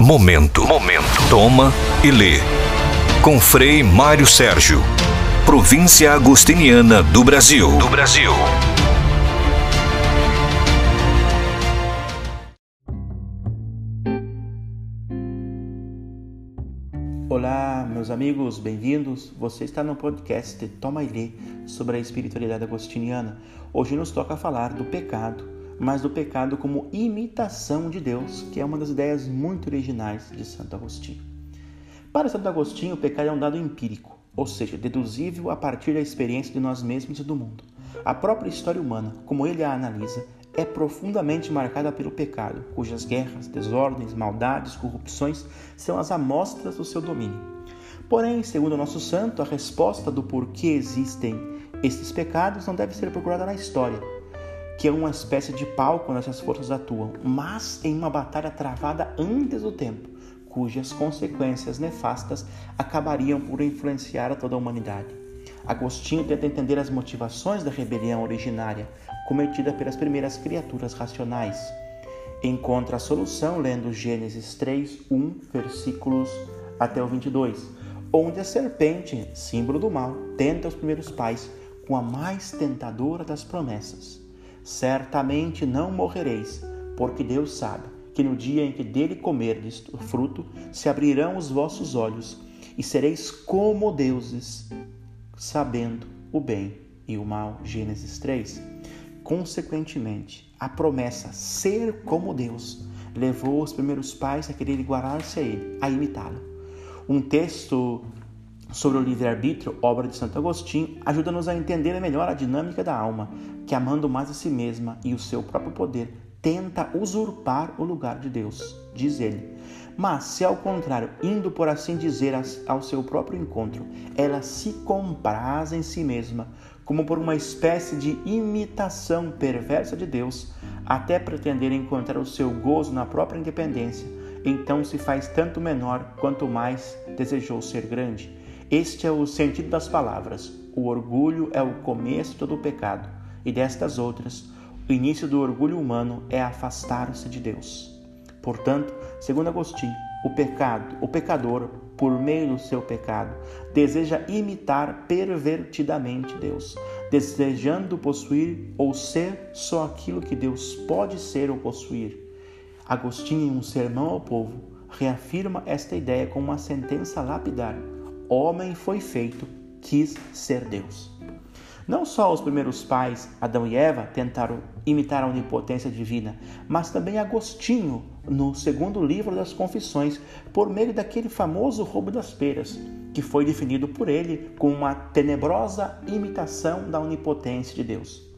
Momento. Momento. Toma e lê. Com Frei Mário Sérgio. Província Agostiniana do Brasil. Do Brasil. Olá, meus amigos, bem-vindos. Você está no podcast Toma e Lê sobre a espiritualidade agostiniana. Hoje nos toca falar do pecado mas do pecado como imitação de Deus, que é uma das ideias muito originais de Santo Agostinho. Para Santo Agostinho, o pecado é um dado empírico, ou seja, deduzível a partir da experiência de nós mesmos e do mundo. A própria história humana, como ele a analisa, é profundamente marcada pelo pecado, cujas guerras, desordens, maldades, corrupções são as amostras do seu domínio. Porém, segundo o nosso santo, a resposta do porquê existem estes pecados não deve ser procurada na história, que é uma espécie de palco onde essas forças atuam, mas em uma batalha travada antes do tempo, cujas consequências nefastas acabariam por influenciar a toda a humanidade. Agostinho tenta entender as motivações da rebelião originária cometida pelas primeiras criaturas racionais. Encontra a solução lendo Gênesis 3, 1, versículos até o 22, onde a serpente, símbolo do mal, tenta os primeiros pais com a mais tentadora das promessas certamente não morrereis, porque Deus sabe que no dia em que dele comerdes o fruto, se abrirão os vossos olhos e sereis como deuses, sabendo o bem e o mal. Gênesis 3. Consequentemente, a promessa ser como Deus levou os primeiros pais a querer igualar-se a ele, a imitá-lo. Um texto sobre o livre-arbítrio, obra de Santo Agostinho, ajuda-nos a entender melhor a dinâmica da alma, que amando mais a si mesma e o seu próprio poder, tenta usurpar o lugar de Deus, diz ele. Mas, se ao contrário, indo por assim dizer ao seu próprio encontro, ela se compraz em si mesma, como por uma espécie de imitação perversa de Deus, até pretender encontrar o seu gozo na própria independência, então se faz tanto menor quanto mais desejou ser grande este é o sentido das palavras. O orgulho é o começo de todo o pecado, e destas outras, o início do orgulho humano é afastar-se de Deus. Portanto, segundo Agostinho, o pecado, o pecador, por meio do seu pecado, deseja imitar pervertidamente Deus, desejando possuir ou ser só aquilo que Deus pode ser ou possuir. Agostinho, em um sermão ao povo, reafirma esta ideia com uma sentença lapidar homem foi feito, quis ser Deus. Não só os primeiros pais, Adão e Eva, tentaram imitar a onipotência divina, mas também Agostinho, no segundo livro das Confissões, por meio daquele famoso roubo das peras, que foi definido por ele como uma tenebrosa imitação da onipotência de Deus.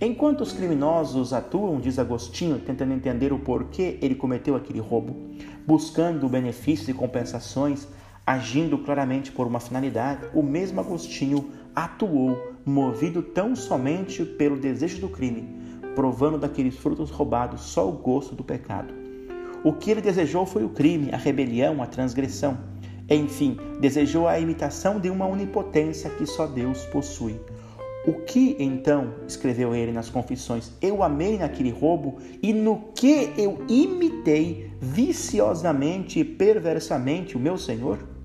Enquanto os criminosos atuam, diz Agostinho, tentando entender o porquê ele cometeu aquele roubo, buscando benefícios e compensações, agindo claramente por uma finalidade, o mesmo Agostinho atuou, movido tão somente pelo desejo do crime, provando daqueles frutos roubados só o gosto do pecado. O que ele desejou foi o crime, a rebelião, a transgressão. Enfim, desejou a imitação de uma onipotência que só Deus possui. O que então, escreveu ele nas Confissões, eu amei naquele roubo e no que eu imitei viciosamente e perversamente o meu Senhor?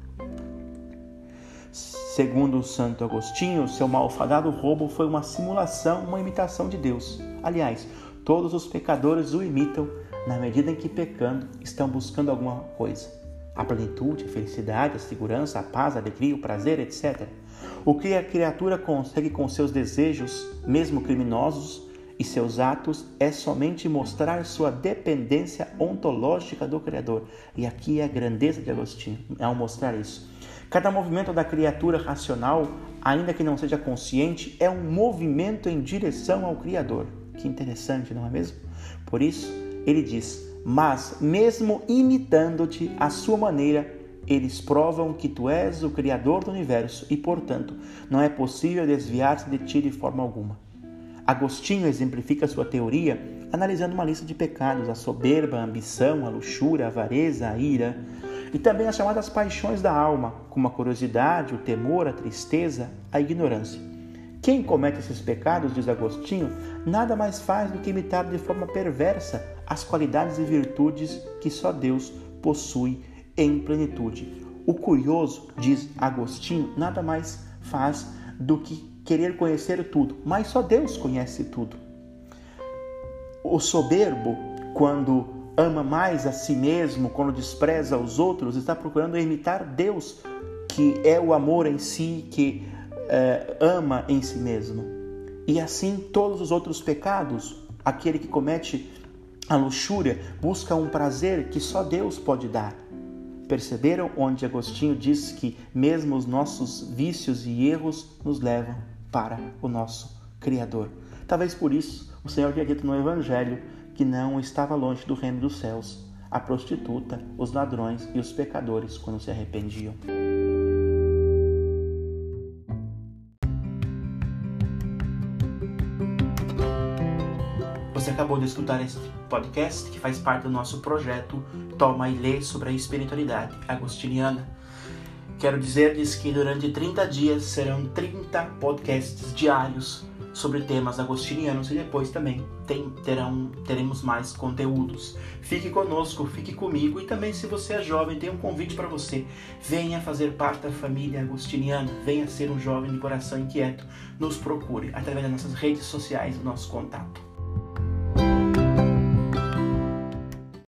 Segundo Santo Agostinho, seu malfadado roubo foi uma simulação, uma imitação de Deus. Aliás, todos os pecadores o imitam na medida em que, pecando, estão buscando alguma coisa. A plenitude, a felicidade, a segurança, a paz, a alegria, o prazer, etc. O que a criatura consegue com seus desejos, mesmo criminosos, e seus atos é somente mostrar sua dependência ontológica do Criador. E aqui é a grandeza de Agostinho ao mostrar isso. Cada movimento da criatura racional, ainda que não seja consciente, é um movimento em direção ao Criador. Que interessante, não é mesmo? Por isso, ele diz: Mas, mesmo imitando-te à sua maneira, eles provam que tu és o Criador do universo e, portanto, não é possível desviar-se de ti de forma alguma. Agostinho exemplifica sua teoria analisando uma lista de pecados: a soberba, a ambição, a luxúria, a avareza, a ira e também as chamadas paixões da alma, como a curiosidade, o temor, a tristeza, a ignorância. Quem comete esses pecados, diz Agostinho, nada mais faz do que imitar de forma perversa as qualidades e virtudes que só Deus possui em plenitude. O curioso, diz Agostinho, nada mais faz do que querer conhecer tudo, mas só Deus conhece tudo. O soberbo, quando ama mais a si mesmo, quando despreza os outros, está procurando imitar Deus, que é o amor em si, que é, ama em si mesmo. E assim todos os outros pecados, aquele que comete a luxúria busca um prazer que só Deus pode dar. Perceberam onde Agostinho diz que mesmo os nossos vícios e erros nos levam para o nosso Criador. Talvez por isso o Senhor tenha dito no Evangelho que não estava longe do reino dos céus a prostituta, os ladrões e os pecadores quando se arrependiam. Você acabou de escutar este podcast que faz parte do nosso projeto Toma e Lê sobre a espiritualidade agostiniana. Quero dizer-lhes que durante 30 dias serão 30 podcasts diários sobre temas agostinianos e depois também tem, terão, teremos mais conteúdos. Fique conosco, fique comigo e também se você é jovem, tem um convite para você. Venha fazer parte da família agostiniana, venha ser um jovem de coração inquieto. Nos procure através das nossas redes sociais, do nosso contato.